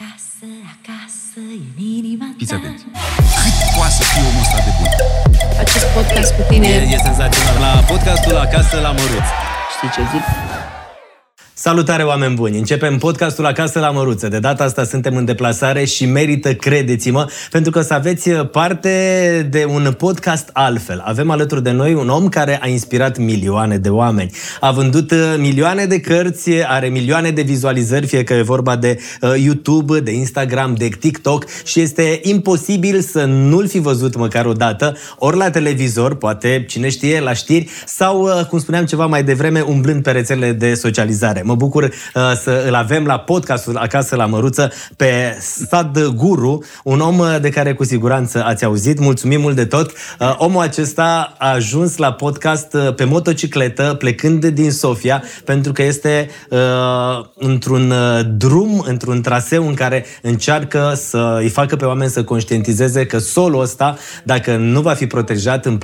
Acasă, acasă, în inima Fiți ta atenți. Cât poate să fie omul ăsta de bun? Acest podcast cu tine, E, e senzațional. La podcastul Acasă la Măruț. știi ce zic? Salutare, oameni buni! Începem podcastul Acasă la Măruță. De data asta suntem în deplasare și merită, credeți-mă, pentru că să aveți parte de un podcast altfel. Avem alături de noi un om care a inspirat milioane de oameni. A vândut uh, milioane de cărți, are milioane de vizualizări, fie că e vorba de uh, YouTube, de Instagram, de TikTok și este imposibil să nu-l fi văzut măcar o dată, ori la televizor, poate, cine știe, la știri, sau, uh, cum spuneam ceva mai devreme, umblând pe rețelele de socializare. Mă bucur uh, să îl avem la podcastul Acasă la Măruță pe Sad Guru, un om uh, de care cu siguranță ați auzit. Mulțumim mult de tot. Uh, omul acesta a ajuns la podcast uh, pe motocicletă, plecând din Sofia, pentru că este uh, într-un uh, drum, într-un traseu în care încearcă să îi facă pe oameni să conștientizeze că solul ăsta, dacă nu va fi protejat în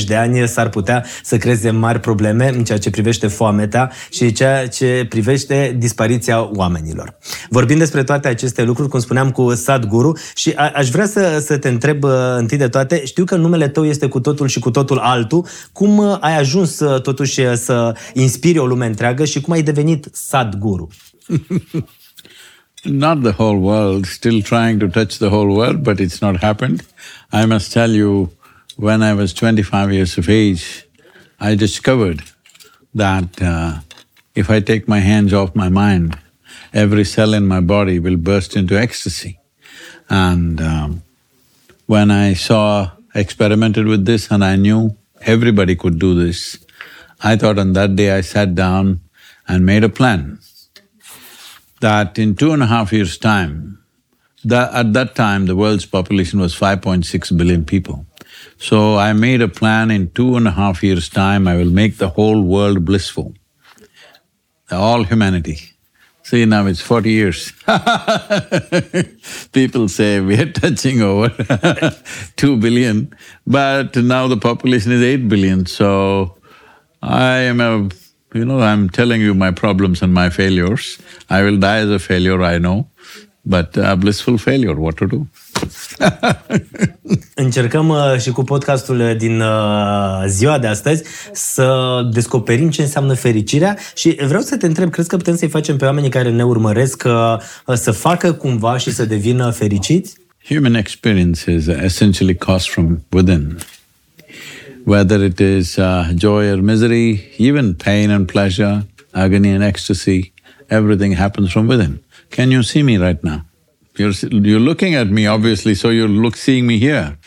45-50 de ani, s-ar putea să creeze mari probleme în ceea ce privește foametea și ceea ce privește dispariția oamenilor. Vorbim despre toate aceste lucruri, cum spuneam, cu Sad Guru și a- aș vrea să, să te întreb uh, întâi de toate, știu că numele tău este cu totul și cu totul altul, cum uh, ai ajuns uh, totuși uh, să inspiri o lume întreagă și cum ai devenit Sad Guru? Not the whole world, still trying to touch the whole world, but it's not happened. I must tell you, when I was twenty-five years of age, I discovered that uh, if I take my hands off my mind, every cell in my body will burst into ecstasy. And um, when I saw, experimented with this and I knew everybody could do this, I thought on that day I sat down and made a plan that in two and a half years' time, at that time the world's population was 5.6 billion people. So I made a plan in two and a half years' time, I will make the whole world blissful, all humanity. See, now it's forty years. People say we are touching over two billion, but now the population is eight billion, so I am a you know, I'm telling you my problems and my failures. I will die as a failure, I know, but a blissful failure, what to do? Încercăm uh, și cu podcastul uh, din uh, ziua de astăzi să descoperim ce înseamnă fericirea și vreau să te întreb, crezi că putem să-i facem pe oamenii care ne urmăresc uh, să facă cumva și să devină fericiți? Human experience is essentially caused from within. Whether it is uh, joy or misery, even pain and pleasure, agony and ecstasy, everything happens from within. Can you see me right now? You're, you're looking at me obviously, so you're look, seeing me here.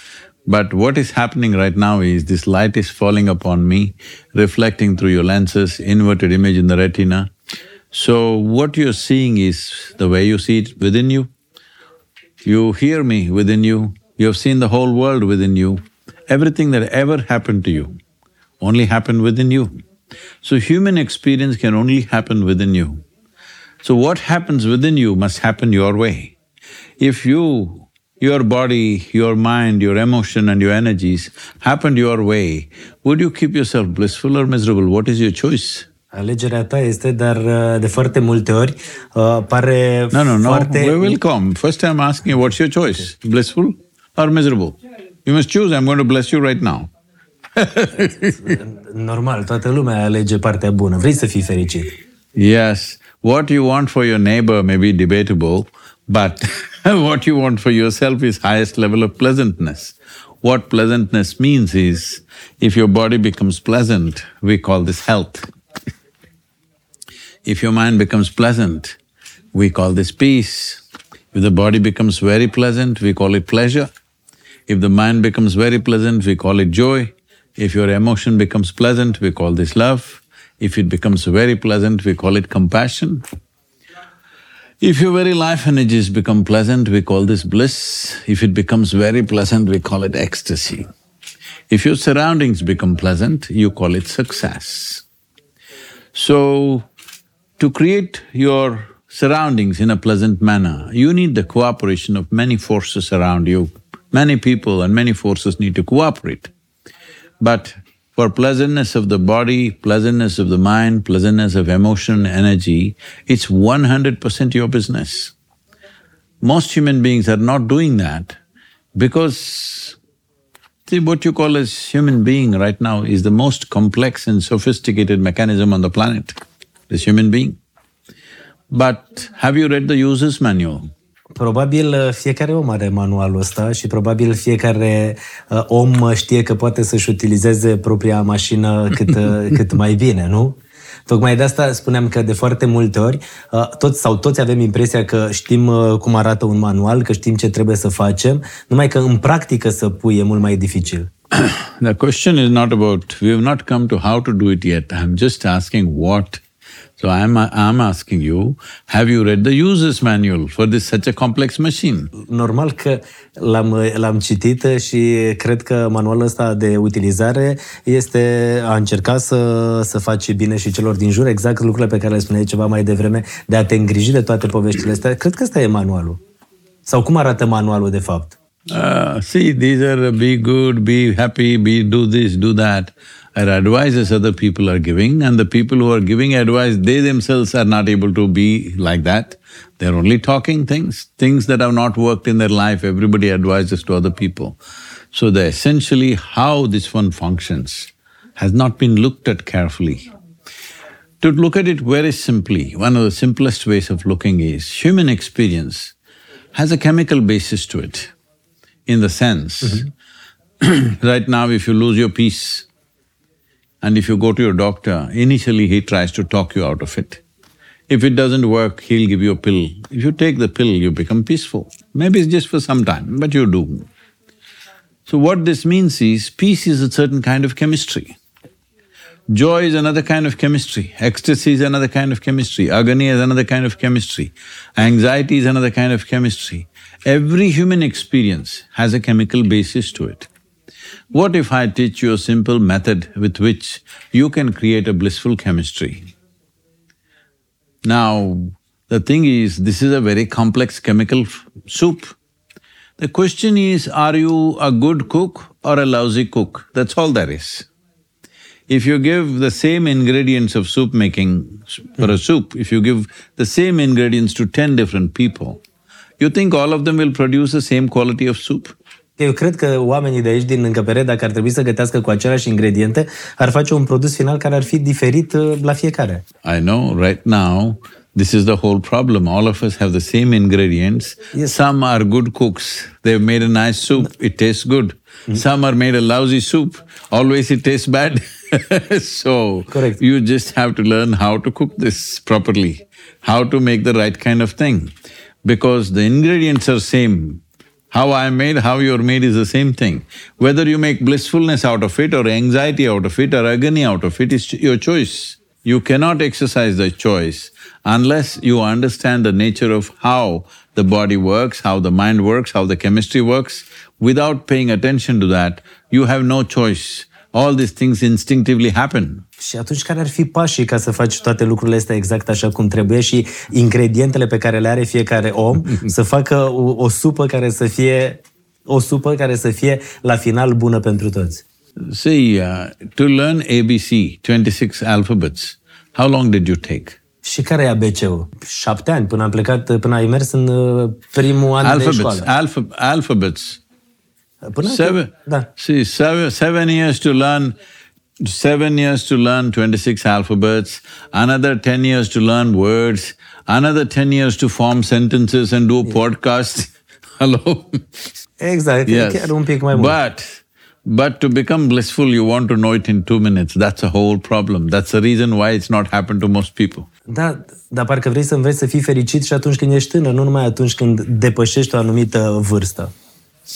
But what is happening right now is this light is falling upon me, reflecting through your lenses, inverted image in the retina. So what you're seeing is the way you see it within you. You hear me within you, you have seen the whole world within you. Everything that ever happened to you only happened within you. So human experience can only happen within you. So what happens within you must happen your way. If you, your body, your mind, your emotion and your energies happened your way, would you keep yourself blissful or miserable? What is your choice? Alegerea ta este, dar uh, de foarte multe ori uh, pare No, no, no, foarte... we will come. First I'm asking you, what's your choice? Blissful or miserable? You must choose, I'm going to bless you right now. Normal, toată lumea alege partea bună. Vrei să fii fericit. Yes, what you want for your neighbor may be debatable, but what you want for yourself is highest level of pleasantness. What pleasantness means is, if your body becomes pleasant, we call this health. If your mind becomes pleasant, we call this peace. If the body becomes very pleasant, we call it pleasure. If the mind becomes very pleasant, we call it joy. If your emotion becomes pleasant, we call this love. If it becomes very pleasant, we call it compassion. If your very life energies become pleasant, we call this bliss. If it becomes very pleasant, we call it ecstasy. If your surroundings become pleasant, you call it success. So, to create your surroundings in a pleasant manner, you need the cooperation of many forces around you. Many people and many forces need to cooperate. But for pleasantness of the body, pleasantness of the mind, pleasantness of emotion, energy, it's one hundred percent your business. Most human beings are not doing that because see, what you call as human being right now is the most complex and sophisticated mechanism on the planet, this human being. But have you read the user's manual? Probabil uh, fiecare om are manualul ăsta și probabil fiecare uh, om știe că poate să-și utilizeze propria mașină cât, uh, cât mai bine, nu? Tocmai de asta spuneam că de foarte multe ori, uh, toți sau toți avem impresia că știm uh, cum arată un manual, că știm ce trebuie să facem, numai că în practică să pui e mult mai dificil. The question is not about, we have not come to how to do it yet, I'm just asking what. So I'm, I'm asking you, have you read the user's manual for this such a complex machine? Normal că l-am, l-am citit și cred că manualul ăsta de utilizare este a încerca să, să faci bine și celor din jur, exact lucrurile pe care le spuneai ceva mai devreme, de a te îngriji de toate poveștile astea. Cred că ăsta e manualul. Sau cum arată manualul de fapt? Uh, see, these are be good, be happy, be do this, do that, are advices other people are giving, and the people who are giving advice, they themselves are not able to be like that. They're only talking things, things that have not worked in their life, everybody advises to other people. So the essentially how this one functions has not been looked at carefully. To look at it very simply, one of the simplest ways of looking is human experience has a chemical basis to it in the sense, mm-hmm. right now if you lose your peace and if you go to your doctor, initially he tries to talk you out of it. If it doesn't work, he'll give you a pill. If you take the pill, you become peaceful. Maybe it's just for some time, but you do. So what this means is, peace is a certain kind of chemistry. Joy is another kind of chemistry, ecstasy is another kind of chemistry, agony is another kind of chemistry, anxiety is another kind of chemistry. Every human experience has a chemical basis to it. What if I teach you a simple method with which you can create a blissful chemistry? Now, the thing is, this is a very complex chemical soup. The question is, are you a good cook or a lousy cook? That's all there is. If you give the same ingredients of soup making for a soup, if you give the same ingredients to ten different people, you think all of them will produce the same quality of soup? Eu cred că oamenii de aici, din încăpere, dacă ar trebui să gătească cu aceleași ingrediente, ar face un produs final care ar fi diferit uh, la fiecare. I know, right now, this is the whole problem. All of us have the same ingredients. Yes. Some are good cooks, they've made a nice soup, it tastes good. Some are made a lousy soup, always it tastes bad. so, Correct. you just have to learn how to cook this properly, how to make the right kind of thing. Because the ingredients are same. How I'm made, how you're made is the same thing. Whether you make blissfulness out of it or anxiety out of it or agony out of it is your choice. You cannot exercise the choice unless you understand the nature of how the body works, how the mind works, how the chemistry works. Without paying attention to that, you have no choice. All these things instinctively happen. Și atunci care ar fi pașii ca să faci toate lucrurile astea exact așa cum trebuie și ingredientele pe care le are fiecare om să facă o, o supă care să fie o supă care să fie la final bună pentru toți. See, uh, to learn ABC, twenty-six alphabets, how long did you take? Și care e ABC-ul? Șapte ani, până am plecat, până ai mers în uh, primul an de Alphabets, școală. alpha, alphabets. Până Seven, Da. see, seven, seven years to learn, seven years to learn twenty-six alphabets, another ten years to learn words, another ten years to form sentences and do a podcast. Hello? Exactly. yes. chiar un pic mai mult. But, but to become blissful, you want to know it in two minutes. That's a whole problem. That's the reason why it's not happened to most people. Da, dar parcă vrei să înveți să fii fericit și atunci când ești tânăr, nu numai atunci când depășești o anumită vârstă.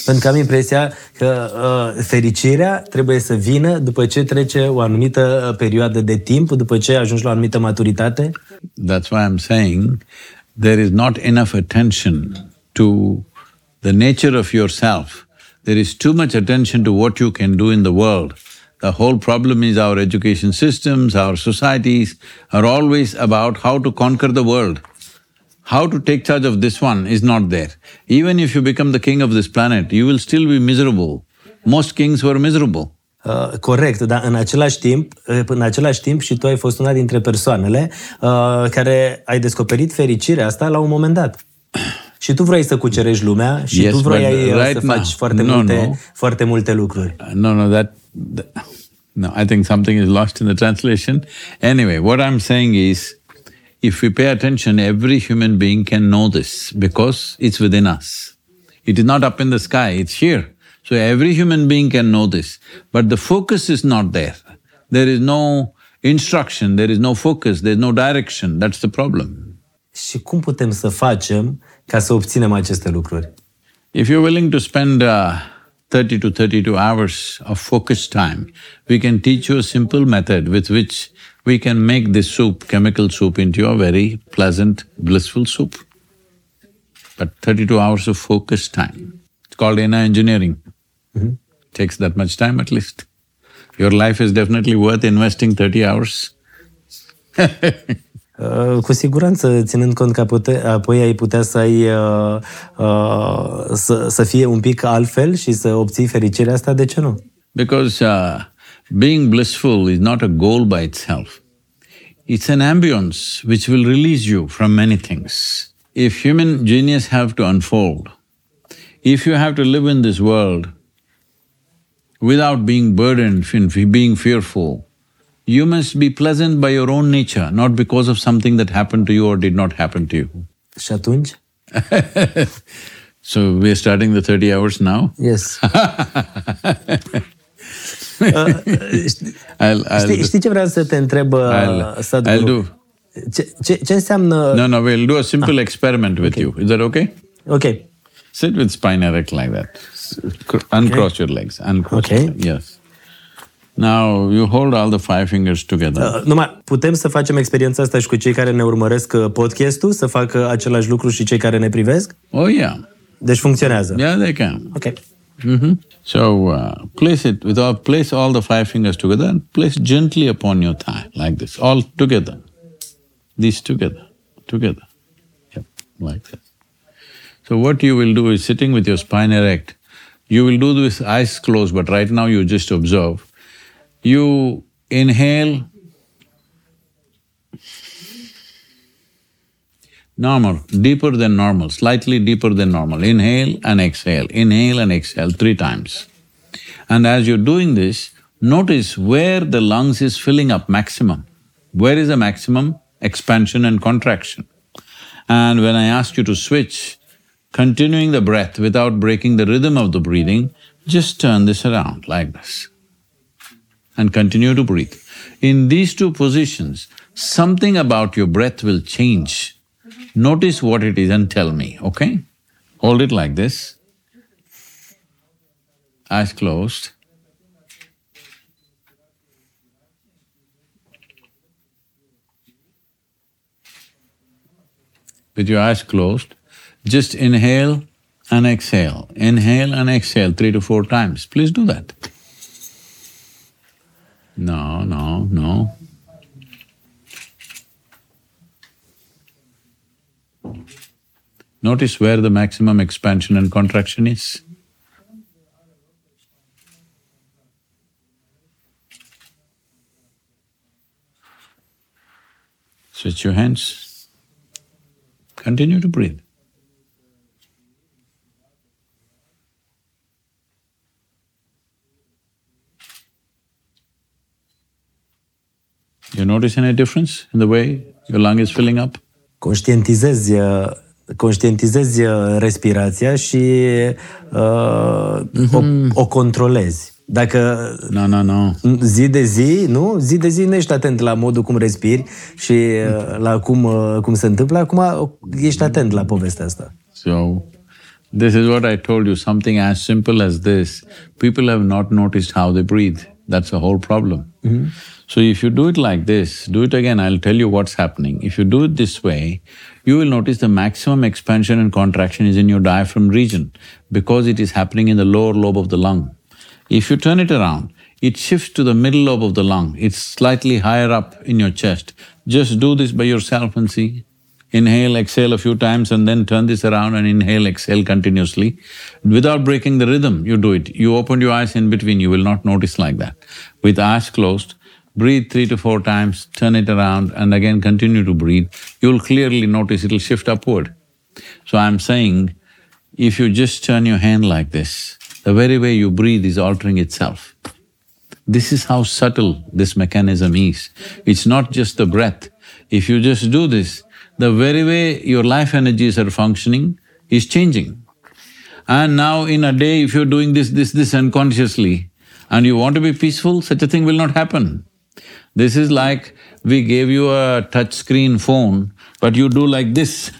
Pentru că am impresia că uh, fericirea trebuie să vină după ce trece o anumită uh, perioadă de timp, după ce ajungi la o anumită maturitate. That's why I'm saying there is not enough attention to the nature of yourself. There is too much attention to what you can do in the world. The whole problem is our education systems, our societies are always about how to conquer the world. How to take charge of this one is not there. Even if you become the king of this planet, you will still be miserable. Most kings were miserable. Uh, corect, dar în același timp, uh, în același timp și tu ai fost una dintre persoanele uh, care ai descoperit fericirea asta la un moment dat. Și tu vrei să cucerești lumea și Yes, tu vrei but uh, right să now- faci foarte, no, multe, no. foarte multe lucruri. Uh, No, no, that, th- no, I think something is lost in the translation. Anyway, what I'm saying is, if we pay attention, every human being can know this because it's within us. It is not up in the sky, it's here. So every human being can know this, but the focus is not there. There is no instruction, there is no focus, there is no direction, that's the problem. Și cum putem să facem ca să obținem aceste lucruri? If you're willing to spend uh, 30 to 32 hours of focused time, we can teach you a simple method with which we can make this soup, chemical soup, into a very pleasant, blissful soup. But 32 hours of focused time. It's called inner engineering. Takes that much time at least. Your life is definitely worth investing 30 hours. Uh, Cu siguranță, ținând cont că pute, apoi ai putea să ai uh, uh, să, să fie un pic altfel și să obții fericirea asta, de ce nu? Because uh, being blissful is not a goal by itself. It's an ambience which will release you from many things. If human genius have to unfold, if you have to live in this world without being burdened, in being fearful, you must be pleasant by your own nature, not because of something that happened to you or did not happen to you. Și atunci? So we are starting the thirty hours now. Yes. I'll, I'll, Știi, știi ce vreau să te întreb, uh, I'll, Sadhguru? I'll do. Ce, ce, ce înseamnă... No, no, we'll do a simple experiment with you. Is that okay? Ok. Sit with spine erect like that. S- cr- Uncross your legs. Uncross Okay. your legs. Yes. Now you hold all the five fingers together. Uh, Numai, putem să facem experiența asta și cu cei care ne urmăresc uh, podcastul, să facă același lucru și cei care ne privesc? Oh yeah, Deci funcționează. yeah, they can. Ok. So uh, place it with all, place all the five fingers together and place gently upon your thigh like this, all together. These together, together. Yep, like this. So what you will do is sitting with your spine erect, you will do this eyes closed, but right now you just observe. You inhale normal, deeper than normal, slightly deeper than normal. Inhale and exhale, inhale and exhale three times. And as you're doing this, notice where the lungs is filling up maximum. Where is the maximum? Expansion and contraction. And when I ask you to switch, continuing the breath without breaking the rhythm of the breathing, just turn this around like this and continue to breathe. In these two positions, something about your breath will change. Notice what it is and tell me, okay? Hold it like this. Eyes closed. With your eyes closed, just inhale and exhale. Inhale and exhale three to four times. Please do that. No, no, no. Notice where the maximum expansion and contraction is. Switch your hands. Continue to breathe. You notice any difference in the way your lung is filling up? Conștientizezi, uh, conștientizezi uh, respirația și uh, o, o controlezi. Dacă No, no, no. zi de zi, nu? Zi de zi nu ești atent la modul cum respiri și uh, la cum, uh, cum se întâmplă. Acum uh, ești atent la povestea asta. So, this is what I told you, something as simple as this. People have not noticed how they breathe. That's the whole problem. Mm-hmm. So if you do it like this, do it again, I'll tell you what's happening. If you do it this way, you will notice the maximum expansion and contraction is in your diaphragm region because it is happening in the lower lobe of the lung. If you turn it around, it shifts to the middle lobe of the lung, it's slightly higher up in your chest. Just do this by yourself and see. Inhale, exhale a few times and then turn this around and inhale, exhale continuously. Without breaking the rhythm, you do it. You open your eyes in between, you will not notice like that. With eyes closed, breathe three to four times, turn it around and again continue to breathe. You'll clearly notice it'll shift upward. So I'm saying, if you just turn your hand like this, the very way you breathe is altering itself. This is how subtle this mechanism is. It's not just the breath. If you just do this, the very way your life energies are functioning is changing. And now in a day, if you're doing this, this, this unconsciously, and you want to be peaceful, such a thing will not happen. This is like we gave you a touch screen phone, but you do like this.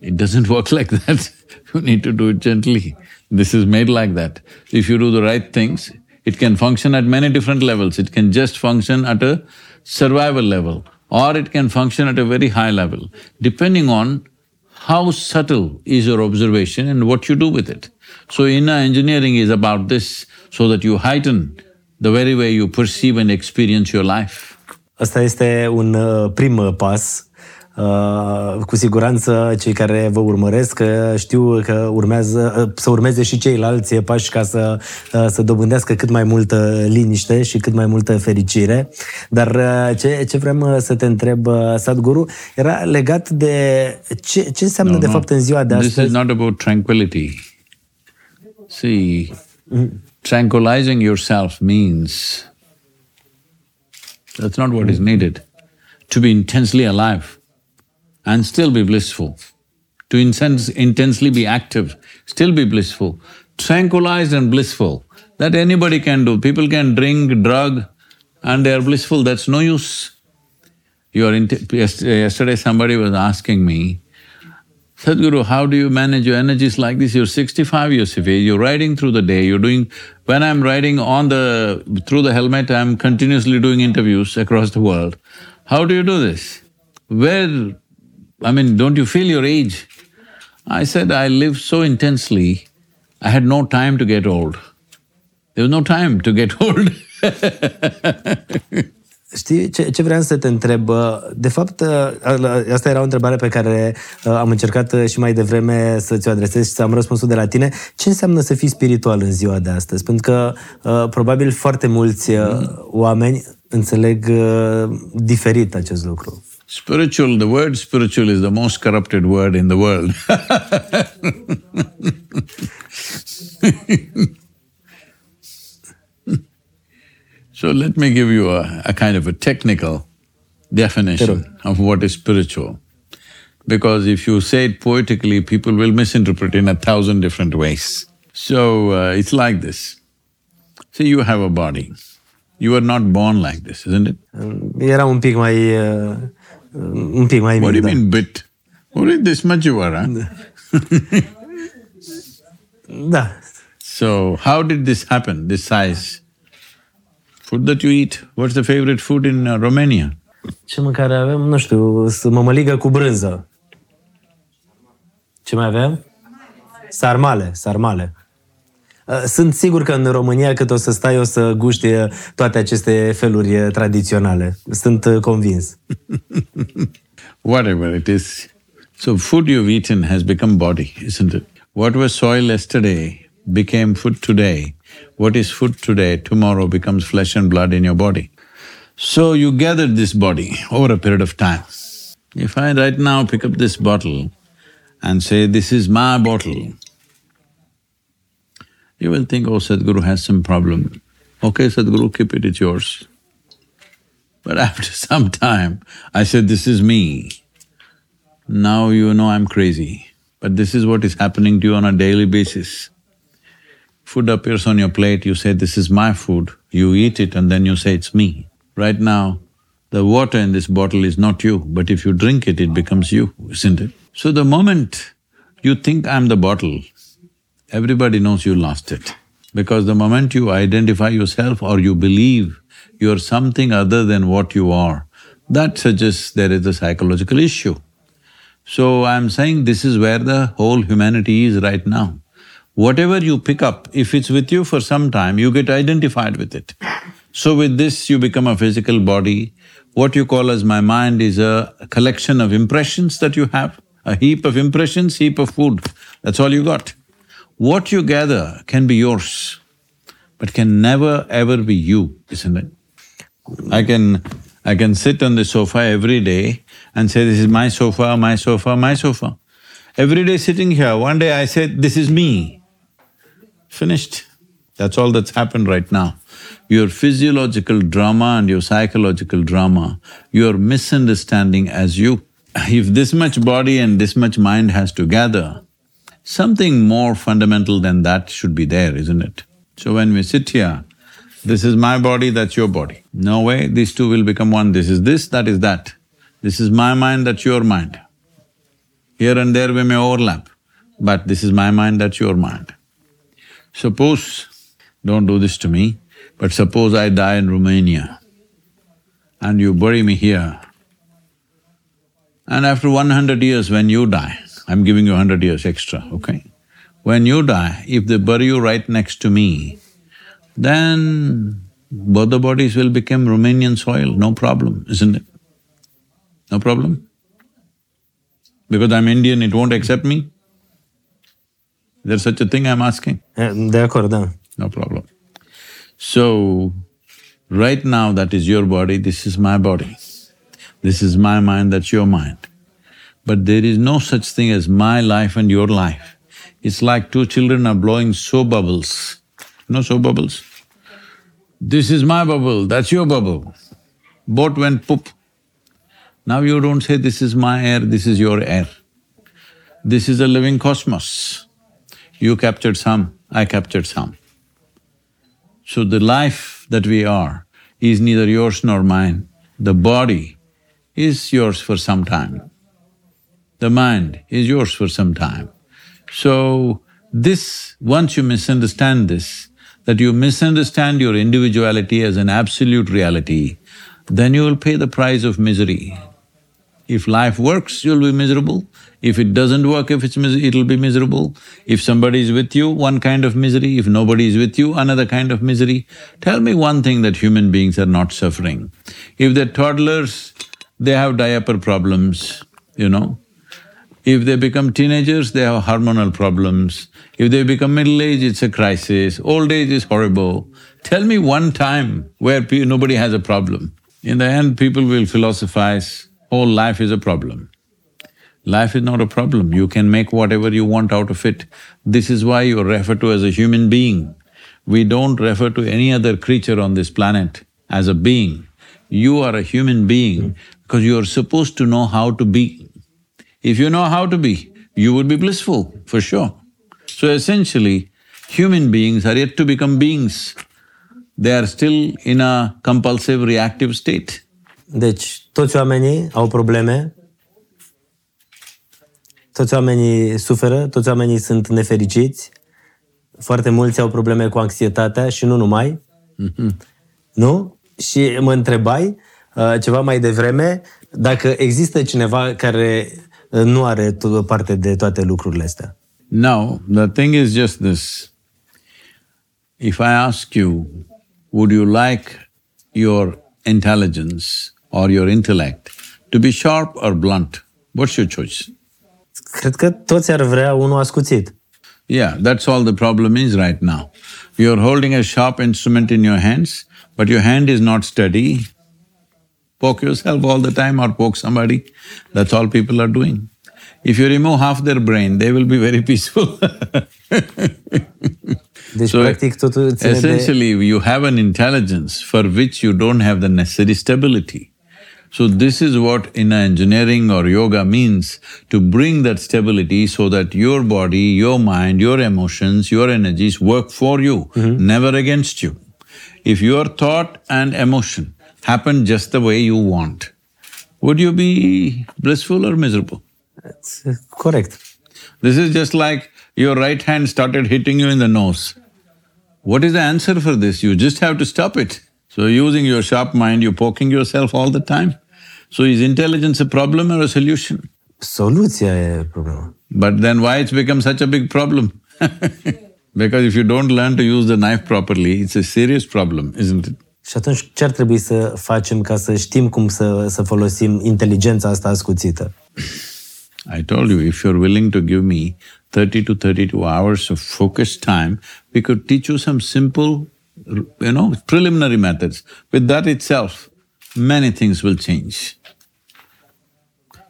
It doesn't work like that. you need to do it gently. This is made like that. If you do the right things, it can function at many different levels. It can just function at a survival level or it can function at a very high level, depending on how subtle is your observation and what you do with it. So inner engineering is about this, so that you heighten the very way you perceive and experience your life. Asta este un uh, prim uh, pas. Uh, cu siguranță cei care vă urmăresc uh, știu că urmează uh, să urmeze și ceilalți pași ca să, uh, să dobândească cât mai multă liniște și cât mai multă fericire. Dar uh, ce, ce vrem uh, să te întreb, uh, Sadhguru, era legat de ce, ce înseamnă No, de no. fapt în ziua de This astăzi. is not about tranquility. See, tranquilizing yourself means that's not what is needed. To be intensely alive and still be blissful. To intense, intensely be active, still be blissful. Tranquilized and blissful, that anybody can do. People can drink, drug, and they are blissful, that's no use. You are yesterday somebody was asking me, Sadhguru, how do you manage your energies like this? You're sixty-five years of age, you're riding through the day, you're doing… When I'm riding on the… through the helmet, I'm continuously doing interviews across the world. How do you do this? Where… I mean, don't you feel your age? I said, I lived so intensely, I had no time to get old. There was no time to get old Știi ce, ce vreau să te întreb? De fapt, asta era o întrebare pe care uh, am încercat uh, și mai devreme să ți-o adresez și să am răspunsul de la tine. Ce înseamnă să fii spiritual în ziua de astăzi? Pentru că uh, probabil foarte mulți uh, oameni înțeleg uh, diferit acest lucru. Spiritual, the word spiritual is the most corrupted word in the world So let me give you a, a kind of a technical definition of what is spiritual. Because if you say it poetically, people will misinterpret in a thousand different ways. So uh, it's like this. See, you have a body. You were not born like this, isn't it? Era un pic mai… uh, un pic mai What do mic, you da. mean bit? Only this much you are, huh? Da. So, how did this happen, this size? Food that you eat, what's the favorite food in uh, Romania? Ce mâncare avem? Nu știu, s- mămăligă cu brânză. Ce mai avem? Sarmale, sarmale. Uh, Sunt sigur că în România cât o să stai o să guști uh, toate aceste feluri uh, tradiționale. Sunt uh, convins. Whatever it is. So, food you've eaten has become body, isn't it? What was soil yesterday became food today. What is food today, tomorrow becomes flesh and blood in your body. So, you gathered this body over a period of time. If I right now pick up this bottle and say, this is my bottle, you will think, oh, Sadhguru has some problem. Okay, Sadhguru, keep it, it's yours. But after some time, I said, this is me. Now you know I'm crazy, but this is what is happening to you on a daily basis. Food appears on your plate, you say, this is my food, you eat it and then you say, it's me. Right now, the water in this bottle is not you, but if you drink it, it becomes you, isn't it? So the moment you think I'm the bottle, everybody knows you lost it. Because the moment you identify yourself or you believe you're something other than what you are, that suggests there is a psychological issue. So I'm saying this is where the whole humanity is right now. Whatever you pick up, if it's with you for some time, you get identified with it. So with this, you become a physical body. What you call as my mind is a collection of impressions that you have, a heap of impressions, heap of food, that's all you got. What you gather can be yours, but can never ever be you, isn't it? I can… I can sit on the sofa every day and say, this is my sofa, my sofa, my sofa. Every day sitting here, one day I said, this is me. Finished. That's all that's happened right now. Your physiological drama and your psychological drama, you're misunderstanding as you. If this much body and this much mind has to gather, something more fundamental than that should be there, isn't it? So when we sit here, this is my body, that's your body. No way these two will become one, this is this, that is that. This is my mind, that's your mind. Here and there we may overlap, but this is my mind, that's your mind. Suppose, don't do this to me, but suppose I die in Romania and you bury me here, and after one hundred years when you die, I'm giving you hundred years extra, okay? When you die, if they bury you right next to me, then both the bodies will become Romanian soil, no problem, isn't it? No problem? Because I'm Indian, it won't accept me? There's such a thing I'm asking? E, De acord, da. No problem. So, right now that is your body, this is my body. This is my mind, that's your mind. But there is no such thing as my life and your life. It's like two children are blowing soap bubbles. You know soap bubbles? This is my bubble, that's your bubble. Both went poop. Now you don't say, this is my air, this is your air. This is a living cosmos. You captured some, I captured some. So the life that we are is neither yours nor mine. The body is yours for some time. The mind is yours for some time. So this, once you misunderstand this, that you misunderstand your individuality as an absolute reality, then you will pay the price of misery. If life works, you'll be miserable. If it doesn't work, if it's it'll be miserable. If somebody is with you, one kind of misery. If nobody is with you, another kind of misery. Tell me one thing that human beings are not suffering. If they're toddlers, they have diaper problems, you know. If they become teenagers, they have hormonal problems. If they become middle age, it's a crisis. Old age is horrible. Tell me one time where nobody has a problem. In the end, people will philosophize, whole life is a problem. Life is not a problem, you can make whatever you want out of it. This is why you're referred to as a human being. We don't refer to any other creature on this planet as a being. You are a human being because you are supposed to know how to be. If you know how to be, you would be blissful, for sure. So essentially, human beings are yet to become beings. They are still in a compulsive reactive state. Deci, toți oamenii au probleme, toți oamenii suferă, toți oamenii sunt nefericiți, foarte mulți au probleme cu anxietatea și nu numai, nu? Și mă întrebai uh, ceva mai devreme dacă există cineva care uh, nu are to- parte de toate lucrurile astea. Now, the thing is just this. If I ask you, would you like your intelligence or your intellect to be sharp or blunt, what's your choice? Cred că toți ar vrea unul ascuțit. Yeah, that's all the problem is right now. You're holding a sharp instrument in your hands, but your hand is not steady. Poke yourself all the time or poke somebody, that's all people are doing. If you remove half their brain, they will be very peaceful. So, practic, totul ține de... Essentially, you have an intelligence for which you don't have the necessary stability. So this is what inner engineering or yoga means, to bring that stability so that your body, your mind, your emotions, your energies work for you, mm-hmm. never against you. If your thought and emotion happen just the way you want, would you be blissful or miserable? That's uh, correct. This is just like your right hand started hitting you in the nose. What is the answer for this? You just have to stop it. So using your sharp mind, you're poking yourself all the time. So is intelligence a problem or a solution? Soluția e problema. But then why it's become such a big problem? because if you don't learn to use the knife properly, it's a serious problem, isn't it? Și atunci ce ar trebui să facem ca să știm cum să, să folosim inteligența asta ascuțită? I told you, if you're willing to give me thirty to thirty-two hours of focused time, we could teach you some simple, you know, preliminary methods. With that itself, many things will change.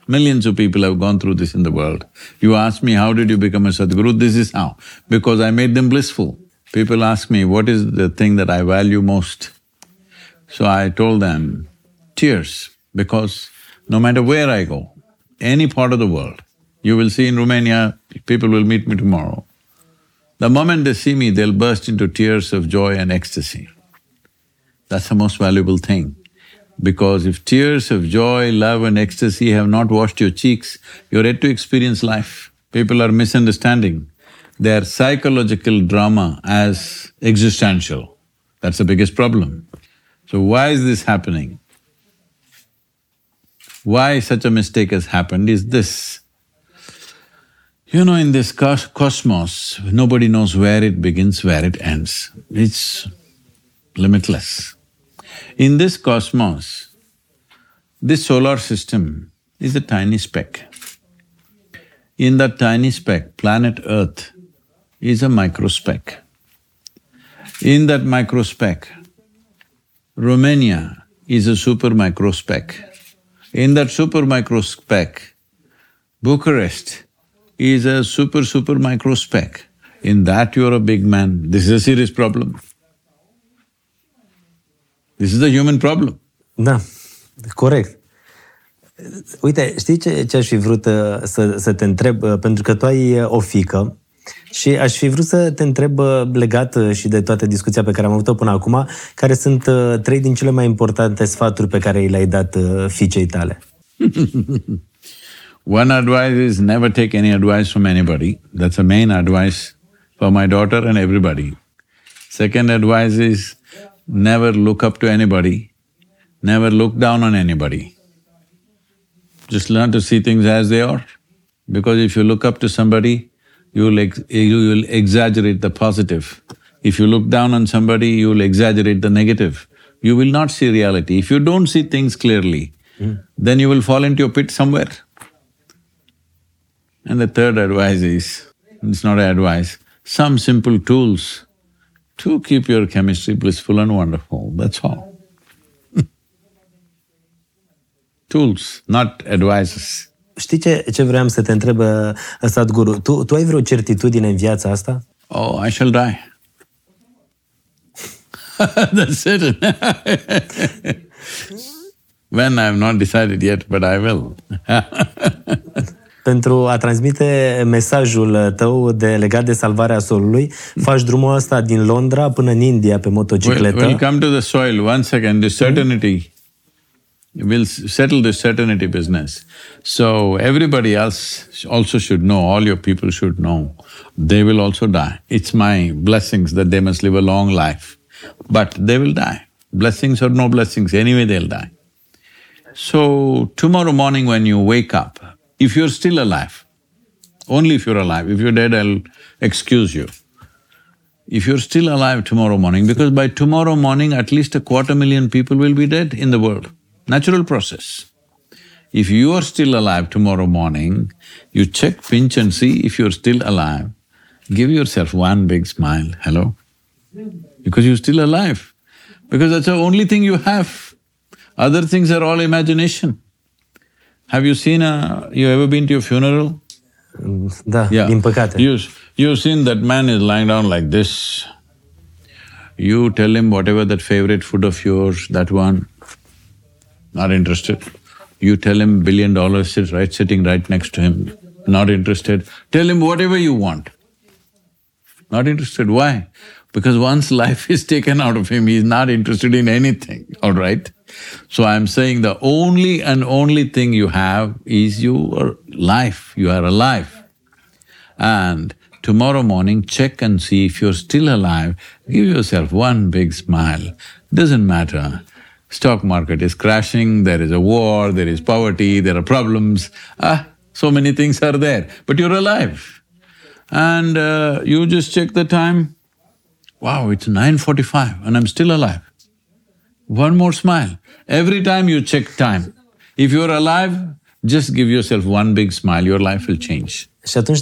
Millions of people have gone through this in the world. You ask me, how did you become a Sadhguru? This is how. Because I made them blissful. People ask me, what is the thing that I value most? So I told them, tears, because no matter where I go, any part of the world, you will see in Romania, people will meet me tomorrow. The moment they see me, they'll burst into tears of joy and ecstasy. That's the most valuable thing. Because if tears of joy, love and ecstasy have not washed your cheeks, you're yet to experience life. People are misunderstanding their psychological drama as existential. That's the biggest problem. So why is this happening? Why such a mistake has happened is this. You know, in this cos- cosmos, nobody knows where it begins, where it ends. It's limitless. In this cosmos, this solar system is a tiny speck. In that tiny speck, planet Earth is a micro speck. In that microspeck, Romania is a super microspeck. In that super microspeck, Bucharest is a super super microspeck. In that you're a big man. This is a serious problem. This is a human problem. Da, corect. Uite, știi ce, ce aș fi vrut uh, să, să te întreb? Uh, Pentru că tu ai uh, o fică și aș fi vrut să te întreb uh, legat uh, și de toată discuția pe care am avut-o până acum, care sunt uh, trei din cele mai importante sfaturi pe care i le-ai dat uh, fiicei tale. One advice is never take any advice from anybody. That's the main advice for my daughter and everybody. Second advice is never look up to anybody, never look down on anybody. Just learn to see things as they are. Because if you look up to somebody, you will, ex- you will exaggerate the positive. If you look down on somebody, you will exaggerate the negative. You will not see reality. If you don't see things clearly, hmm. then you will fall into a pit somewhere. And the third advice is, it's not advice, some simple tools to keep your chemistry blissful and wonderful, that's all. tools, not advices. Știi ce, ce vreau să te întreb, uh, Sadhguru? Tu, tu ai vreo certitudine în viața asta? Oh, I shall die. That's it. when I have not decided yet, but I will. Pentru a transmite mesajul tău de legat de salvarea solului, faci drumul ăsta din Londra până în India pe We'll, motocicletă. we'll come to the soil, one second, the certainty. We'll settle this certainty business. So everybody else also should know, all your people should know, they will also die. It's my blessings that they must live a long life, but they will die. Blessings or no blessings, anyway they'll die. So tomorrow morning when you wake up, if you're still alive, only if you're alive, if you're dead, I'll excuse you. If you're still alive tomorrow morning, because by tomorrow morning at least a quarter million people will be dead in the world. Natural process. If you are still alive tomorrow morning, you check, pinch and see if you're still alive. Give yourself one big smile, hello? Because you're still alive. Because that's the only thing you have. Other things are all imagination. Have you seen a… you ever been to a funeral? Da, Yeah. din păcate. You, you've seen that man is lying down like this. You tell him whatever that favorite food of yours, that one, not interested. You tell him billion dollars sits right, sitting right next to him, not interested. Tell him whatever you want. Not interested. Why? Because once life is taken out of him, he's not interested in anything, all right? So I'm saying the only and only thing you have is your life, you are alive. And tomorrow morning, check and see if you're still alive, give yourself one big smile. Doesn't matter. Stock market is crashing, there is a war, there is poverty, there are problems. Ah, so many things are there, but you're alive. And uh, you just check the time, wow, it's 9.45 and I'm still alive. One more smile. Every time you check time, if you're alive, just give yourself one big smile, your life will change. Și atunci,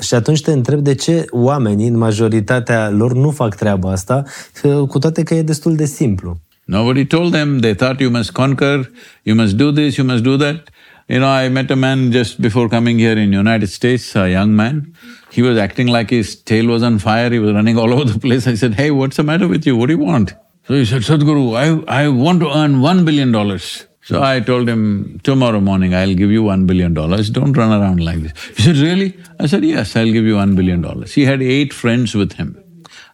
și atunci te întreb de ce oamenii, în majoritatea lor, nu fac treaba asta, cu toate că e destul de simplu. Nobody told them, they thought you must conquer, you must do this, you must do that. You know, I met a man just before coming here in United States, a young man. He was acting like his tail was on fire, he was running all over the place. I said, hey, what's the matter with you? What do you want? So he said, Sadhguru, I, I want to earn one billion dollars. So I told him, tomorrow morning I'll give you one billion dollars, don't run around like this. He said, really? I said, yes, I'll give you one billion dollars. He had eight friends with him.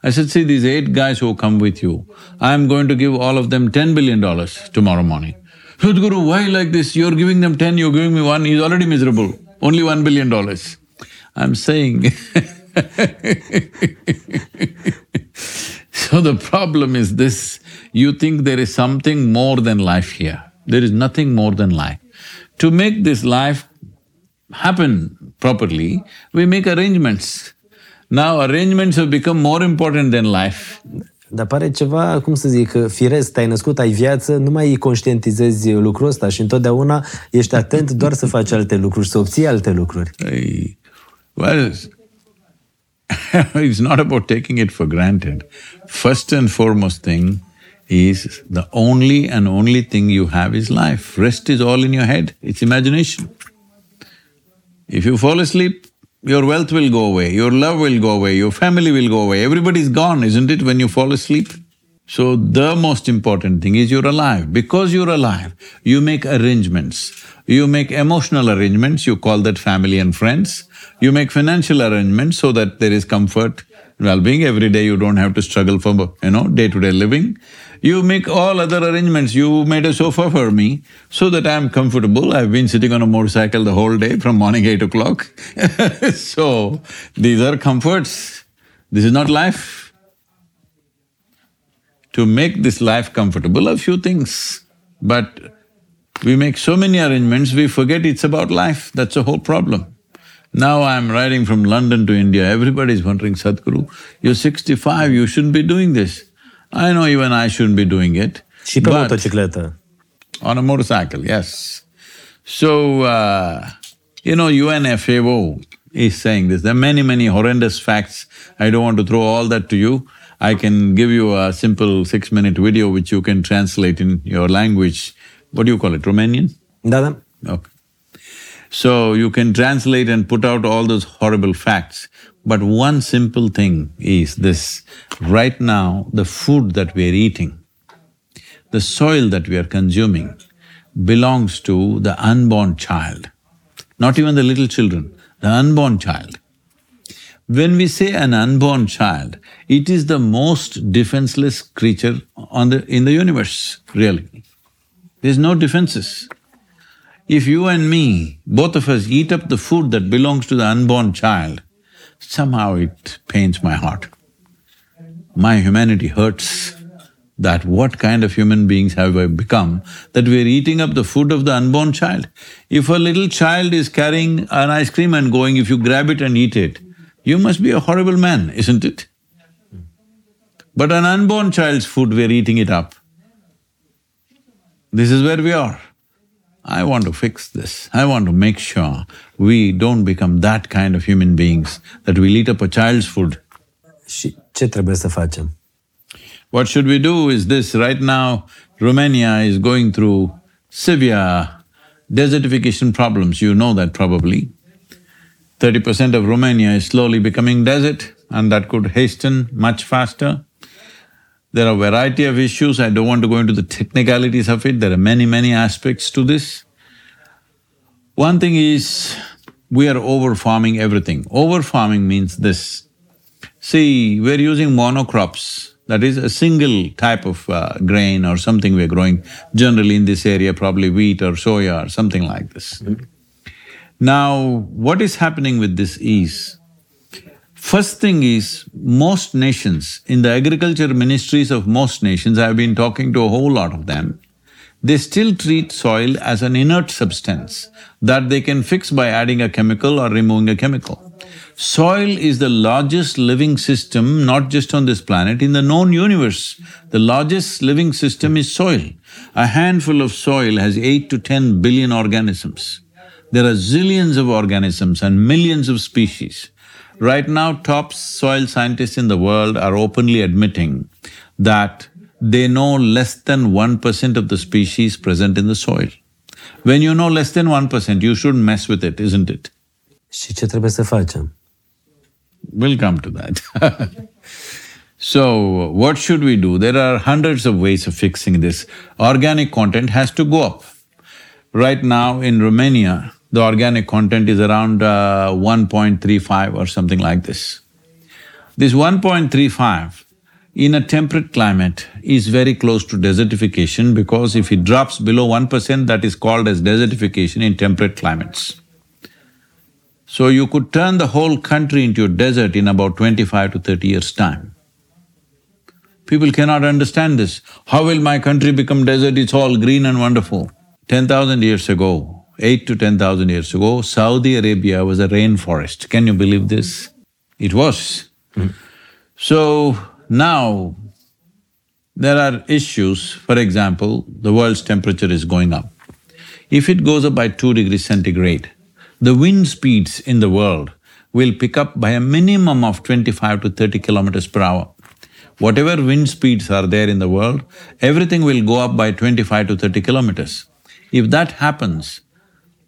I said, see, these eight guys who come with you, I'm going to give all of them ten billion dollars tomorrow morning. Sadhguru, why like this? You're giving them ten, you're giving me one, he's already miserable, only one billion dollars. I'm saying So the problem is this, you think there is something more than life here. There is nothing more than life. To make this life happen properly, we make arrangements. Now arrangements have become more important than life. Dar pare ceva, cum să zic, firesc, te-ai născut, ai viață, nu mai conștientizezi lucrul ăsta și întotdeauna ești atent doar să faci alte lucruri, să obții alte lucruri. Hey, well, it's not about taking it for granted. First and foremost thing is the only and only thing you have is life. Rest is all in your head, it's imagination. If you fall asleep, your wealth will go away, your love will go away, your family will go away, everybody's gone, isn't it, when you fall asleep? So the most important thing is you're alive. Because you're alive, you make arrangements. You make emotional arrangements, you call that family and friends. You make financial arrangements so that there is comfort, well-being, every day you don't have to struggle for, you know, day-to-day living. You make all other arrangements, you made a sofa for me so that I'm comfortable. I've been sitting on a motorcycle the whole day from morning eight o'clock So, these are comforts. This is not life. To make this life comfortable, a few things. But we make so many arrangements, we forget it's about life, that's the whole problem. Now I'm riding from London to India, everybody's wondering, Sadhguru, you're sixty-five, you shouldn't be doing this. I know even I shouldn't be doing it. Și pe motocicletă. on a motorcycle, yes. So, uh, you know, UNFAO is saying this. There are many, many horrendous facts. I don't want to throw all that to you. I can give you a simple six-minute video which you can translate in your language. What do you call it, Romanian? Da, da. Okay. So you can translate and put out all those horrible facts. But one simple thing is this, right now, the food that we are eating, the soil that we are consuming belongs to the unborn child, not even the little children, the unborn child. When we say an unborn child, it is the most defenseless creature on the… in the universe, really. There's no defenses. If you and me, both of us eat up the food that belongs to the unborn child, somehow it pains my heart. My humanity hurts that what kind of human beings have we become that we're eating up the food of the unborn child. If a little child is carrying an ice cream and going, if you grab it and eat it, you must be a horrible man, isn't it? But an unborn child's food, we're eating it up. This is where we are. I want to fix this. I want to make sure we don't become that kind of human beings, that we'll eat up a child's food. Și ce trebuie să facem? What should we do is this, right now, Romania is going through severe desertification problems, you know that probably. Thirty percent of Romania is slowly becoming desert and that could hasten much faster. There are a variety of issues, I don't want to go into the technicalities of it, there are many, many aspects to this. One thing is, we are over-farming everything. Over-farming means this, See, we're using monocrops, that is a single type of uh, grain or something we're growing, generally in this area probably wheat or soya or something like this. Now, what is happening with this is, first thing is, most nations, in the agriculture ministries of most nations, I've been talking to a whole lot of them, they still treat soil as an inert substance that they can fix by adding a chemical or removing a chemical. Soil is the largest living system, not just on this planet, in the known universe. The largest living system is soil. A handful of soil has eight to ten billion organisms. There are zillions of organisms and millions of species. Right now, top soil scientists in the world are openly admitting that they know less than one percent of the species present in the soil. When you know less than 1%, you shouldn't mess with it, isn't it? We'll come to that. so, what should we do? There are hundreds of ways of fixing this. Organic content has to go up. Right now in Romania, the organic content is around uh, 1.35 or something like this. This 1.35 in a temperate climate is very close to desertification because if it drops below one percent, that is called as desertification in temperate climates. So you could turn the whole country into a desert in about twenty-five to thirty years' time. People cannot understand this. How will my country become desert? It's all green and wonderful. Ten thousand years ago, eight to ten thousand years ago, Saudi Arabia was a rainforest. Can you believe this? Mm-hmm. It was. Mm-hmm. So now, there are issues, for example, the world's temperature is going up. If it goes up by two degrees centigrade, the wind speeds in the world will pick up by a minimum of twenty-five to thirty kilometers per hour. Whatever wind speeds are there in the world, everything will go up by twenty-five to thirty kilometers. If that happens,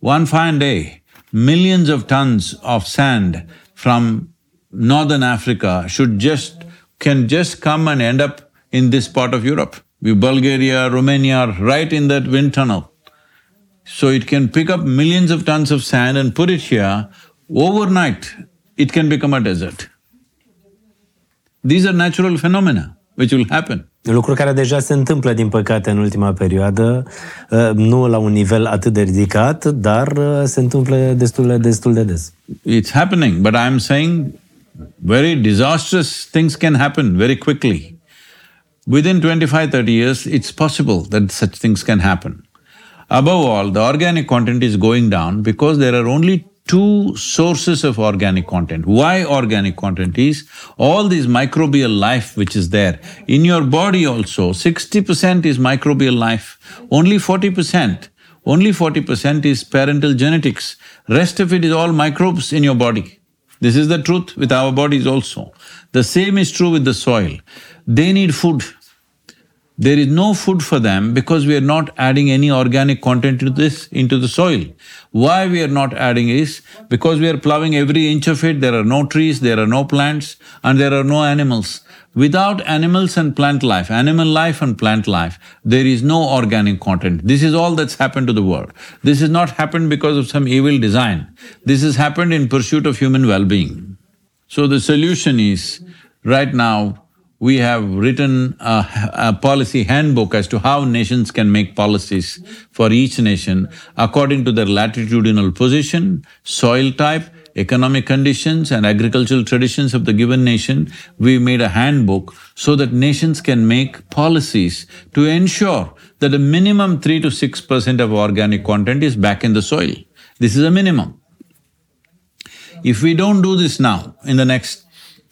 one fine day, millions of tons of sand from northern Africa should just… can just come and end up in this part of Europe. We- Bulgaria, Romania are right in that wind tunnel. So it can pick up millions of tons of sand and put it here, overnight it can become a desert. These are natural phenomena which will happen. Lucruri care deja se întâmplă, din păcate, în ultima perioadă, uh, nu la un nivel atât de ridicat, dar uh, se întâmplă destul, destul de des. It's happening, but I'm saying very disastrous things can happen very quickly. Within 25, 30 years, it's possible that such things can happen. Above all, the organic content is going down because there are only two sources of organic content. Why organic content is, all this microbial life which is there, in your body also, sixty percent is microbial life, only forty percent, only forty percent is parental genetics, rest of it is all microbes in your body. This is the truth with our bodies also. The same is true with the soil. They need food. There is no food for them because we are not adding any organic content into this, into the soil. Why we are not adding is because we are plowing every inch of it, there are no trees, there are no plants, and there are no animals. Without animals and plant life, animal life and plant life, there is no organic content. This is all that's happened to the world. This has not happened because of some evil design. This has happened in pursuit of human well-being. So the solution is, right now, we have written a, a policy handbook as to how nations can make policies for each nation according to their latitudinal position, soil type, economic conditions and agricultural traditions of the given nation. We made a handbook so that nations can make policies to ensure that a minimum three to six percent of organic content is back in the soil. This is a minimum. If we don't do this now, in the next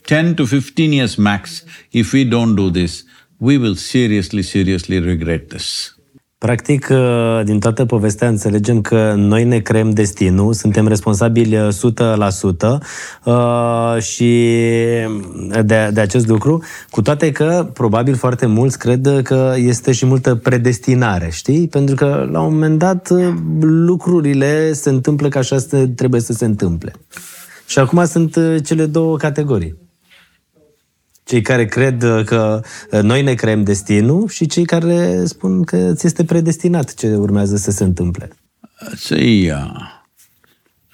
ten to fifteen years max, if we don't do this, we will seriously, seriously regret this. Practic, uh, din toată povestea înțelegem că noi ne creăm destinul, suntem responsabili uh, 100% uh, și de, de acest lucru, cu toate că probabil foarte mulți cred că este și multă predestinare, știi? Pentru că la un moment dat uh, lucrurile se întâmplă ca așa se- trebuie să se întâmple. Și acum sunt uh, cele două categorii. Cei care cred că uh, noi ne creăm destinul și cei care spun că ți este predestinat ce urmează să se întâmple. See, uh,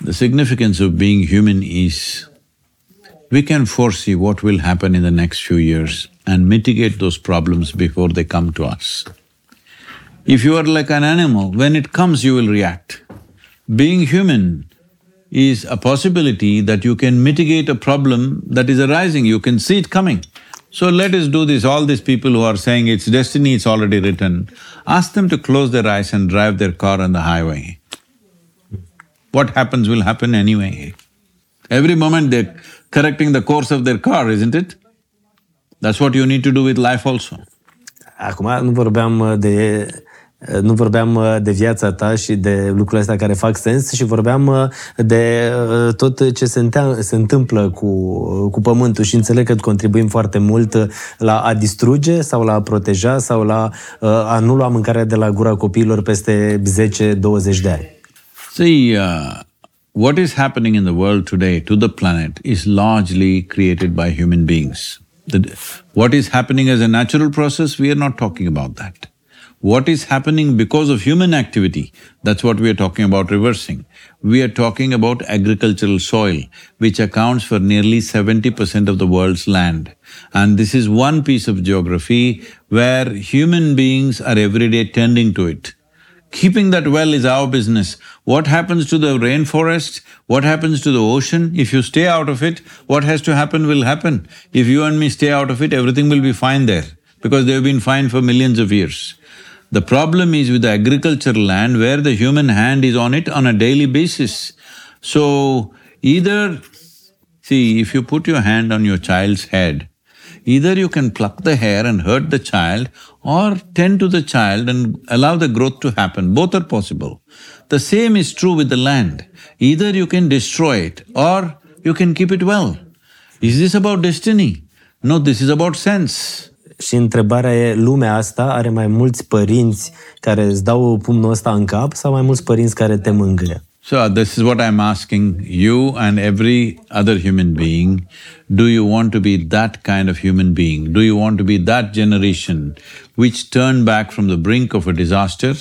the significance of being human is we can foresee what will happen in the next few years and mitigate those problems before they come to us. If you are like an animal, when it comes, you will react. Being human is a possibility that you can mitigate a problem that is arising, you can see it coming. So let us do this, all these people who are saying it's destiny, it's already written, ask them to close their eyes and drive their car on the highway. What happens will happen anyway. Every moment they're correcting the course of their car, isn't it? That's what you need to do with life also. Acum nu vorbeam uh, de Nu vorbeam uh, de viața ta și de lucrurile astea care fac sens și vorbeam uh, de uh, tot ce se, întea- se întâmplă cu, cu pământul și înțeleg că contribuim foarte mult la a distruge sau la a proteja sau la a nu lua mâncarea de la gura copiilor peste 10-20 de ani. See, uh, what is happening in the world today to the planet is largely created by human beings. The, what is happening as a natural process, we are not talking about that. What is happening because of human activity, that's what we are talking about reversing. We are talking about agricultural soil, which accounts for nearly seventy percent of the world's land. And this is one piece of geography where human beings are every day tending to it. Keeping that well is our business. What happens to the rainforest? What happens to the ocean? If you stay out of it, what has to happen will happen. If you and me stay out of it, everything will be fine there, because they've been fine for millions of years. The problem is with the agricultural land where the human hand is on it on a daily basis. So, either… See, if you put your hand on your child's head, either you can pluck the hair and hurt the child or tend to the child and allow the growth to happen, both are possible. The same is true with the land. Either you can destroy it or you can keep it well. Is this about destiny? No, this is about sense. Și întrebarea e, lumea asta are mai mulți părinți care îți dau pumnul ăsta în cap sau mai mulți părinți care te mângâie? So, this is what I'm asking you and every other human being. Do you want to be that kind of human being? Do you want to be that generation which turned back from the brink of a disaster?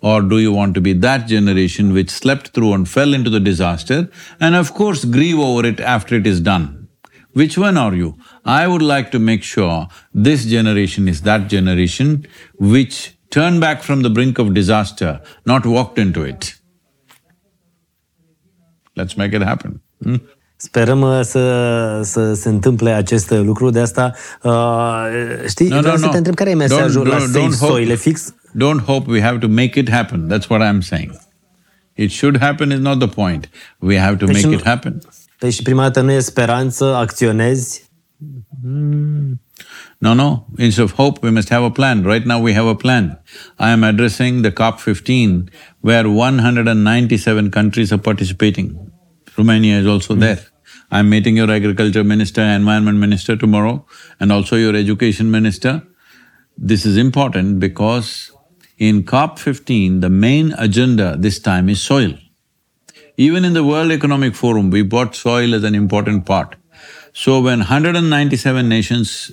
Or do you want to be that generation which slept through and fell into the disaster and of course grieve over it after it is done? Which one are you? I would like to make sure this generation is that generation which turned back from the brink of disaster, not walked into it. Let's make it happen. Hmm? Sperăm uh, să, să se întâmple acest lucru, de asta, uh, știi, No, vreau no, să no. te întreb care e mesajul Don't- don't- Safe don't hope. Fix? Don't hope we have to make it happen, that's what I'm saying. It should happen is not the point, we have to și make nu- it happen. Păi și prima dată nu e speranță, acționezi, mm. No, no, instead of hope, we must have a plan. Right now we have a plan. I am addressing the COP15 where 197 countries are participating. Romania is also hmm. there. I'm meeting your agriculture minister, environment minister tomorrow and also your education minister. This is important because in COP15, the main agenda this time is soil. Even in the World Economic Forum, we brought soil as an important part. So when 197 nations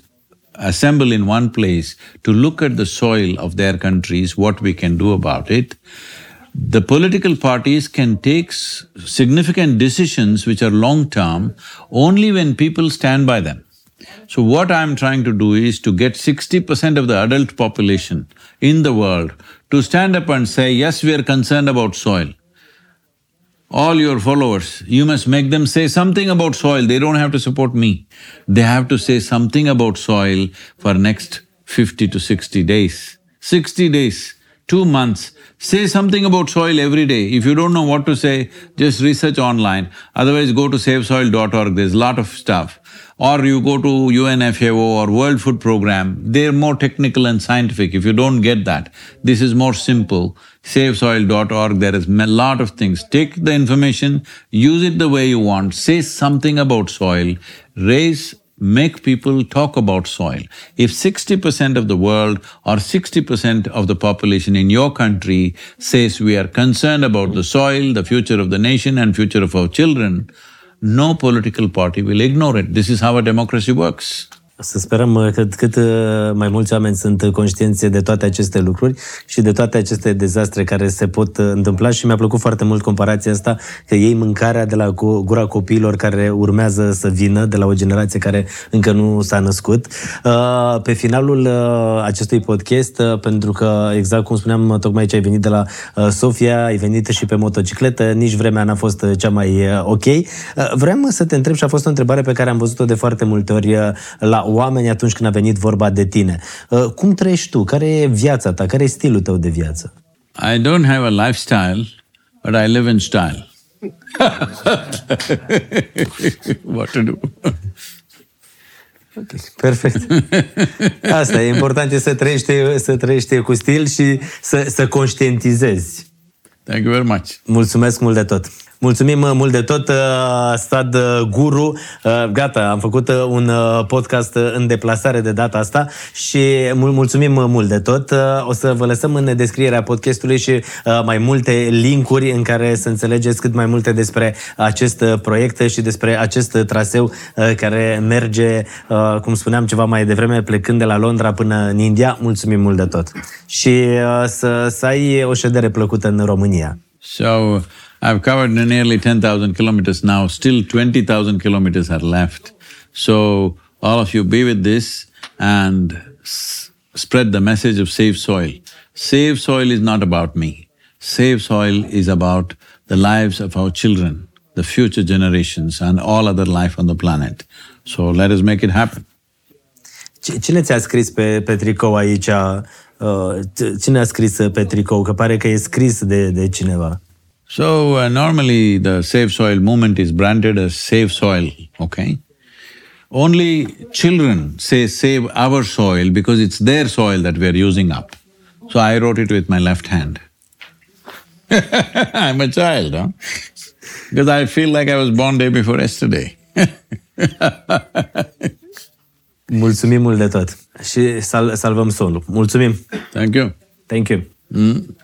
assemble in one place to look at the soil of their countries, what we can do about it, the political parties can take significant decisions which are long-term only when people stand by them. So what I'm trying to do is to get sixty percent of the adult population in the world to stand up and say, yes, we are concerned about soil all your followers, you must make them say something about soil, they don't have to support me. They have to say something about soil for next fifty to sixty days. Sixty days, two months, say something about soil every day. If you don't know what to say, just research online, otherwise go to savesoil.org, there's a lot of stuff. Or you go to UNFAO or World Food Program, they're more technical and scientific. If you don't get that, this is more simple. Savesoil.org, there is a lot of things. Take the information, use it the way you want, say something about soil, raise, make people talk about soil. If sixty percent of the world or sixty percent of the population in your country says we are concerned about the soil, the future of the nation and future of our children, no political party will ignore it. This is how a democracy works. Să sperăm uh, cât, cât uh, mai mulți oameni sunt conștienți de toate aceste lucruri și de toate aceste dezastre care se pot uh, întâmpla și mi-a plăcut foarte mult comparația asta că iei mâncarea de la cu- gura copiilor care urmează să vină, de la o generație care încă nu s-a născut. Uh, Pe finalul uh, acestui podcast, uh, pentru că exact cum spuneam, tocmai ce ai venit de la uh, Sofia, ai venit și pe motocicletă, nici vremea n-a fost uh, cea mai uh, ok. Uh, Vreau să te întreb și a fost o întrebare pe care am văzut-o de foarte multe ori uh, la oameni atunci când a venit vorba de tine. Uh, Cum trăiești tu? Care e viața ta? Care e stilul tău de viață? I don't have a lifestyle, but I live in style. What to do? Perfect. Asta e important e să trăiești, să trăiești cu stil și să, să conștientizezi. Thank you very much. Mulțumesc mult de tot! Mulțumim uh, mult de tot, uh, Stad uh, Guru. Gata, am făcut un podcast în deplasare de data asta și mulțumim mult de tot. O să vă lăsăm în descrierea podcastului și mai multe linkuri în care să înțelegeți cât mai multe despre acest proiect și despre acest traseu care merge, cum spuneam ceva mai devreme, plecând de la Londra până în India. Mulțumim mult de tot! Și să, să ai o ședere plăcută în România. So, I've covered nearly 10,000 kilometers now, still 20,000 kilometers are left. So, all of you be with this and spread the message of Save Soil. Save Soil is not about me. Save Soil is about the lives of our children, the future generations and all other life on the planet. So let us make it happen. Cine ți-a scris pe, pe tricou aici? Uh, cine a scris pe tricou? Că pare că e scris de, de cineva. So uh, normally the Save Soil movement is branded as Save Soil, okay? Only children say save our soil because it's their soil that we are using up. So I wrote it with my left hand. I'm a child, huh? Because I feel like I was born day before yesterday. Mulțumim mult de tot și sal salvăm solul. Mulțumim! Thank you. Thank you. Mm.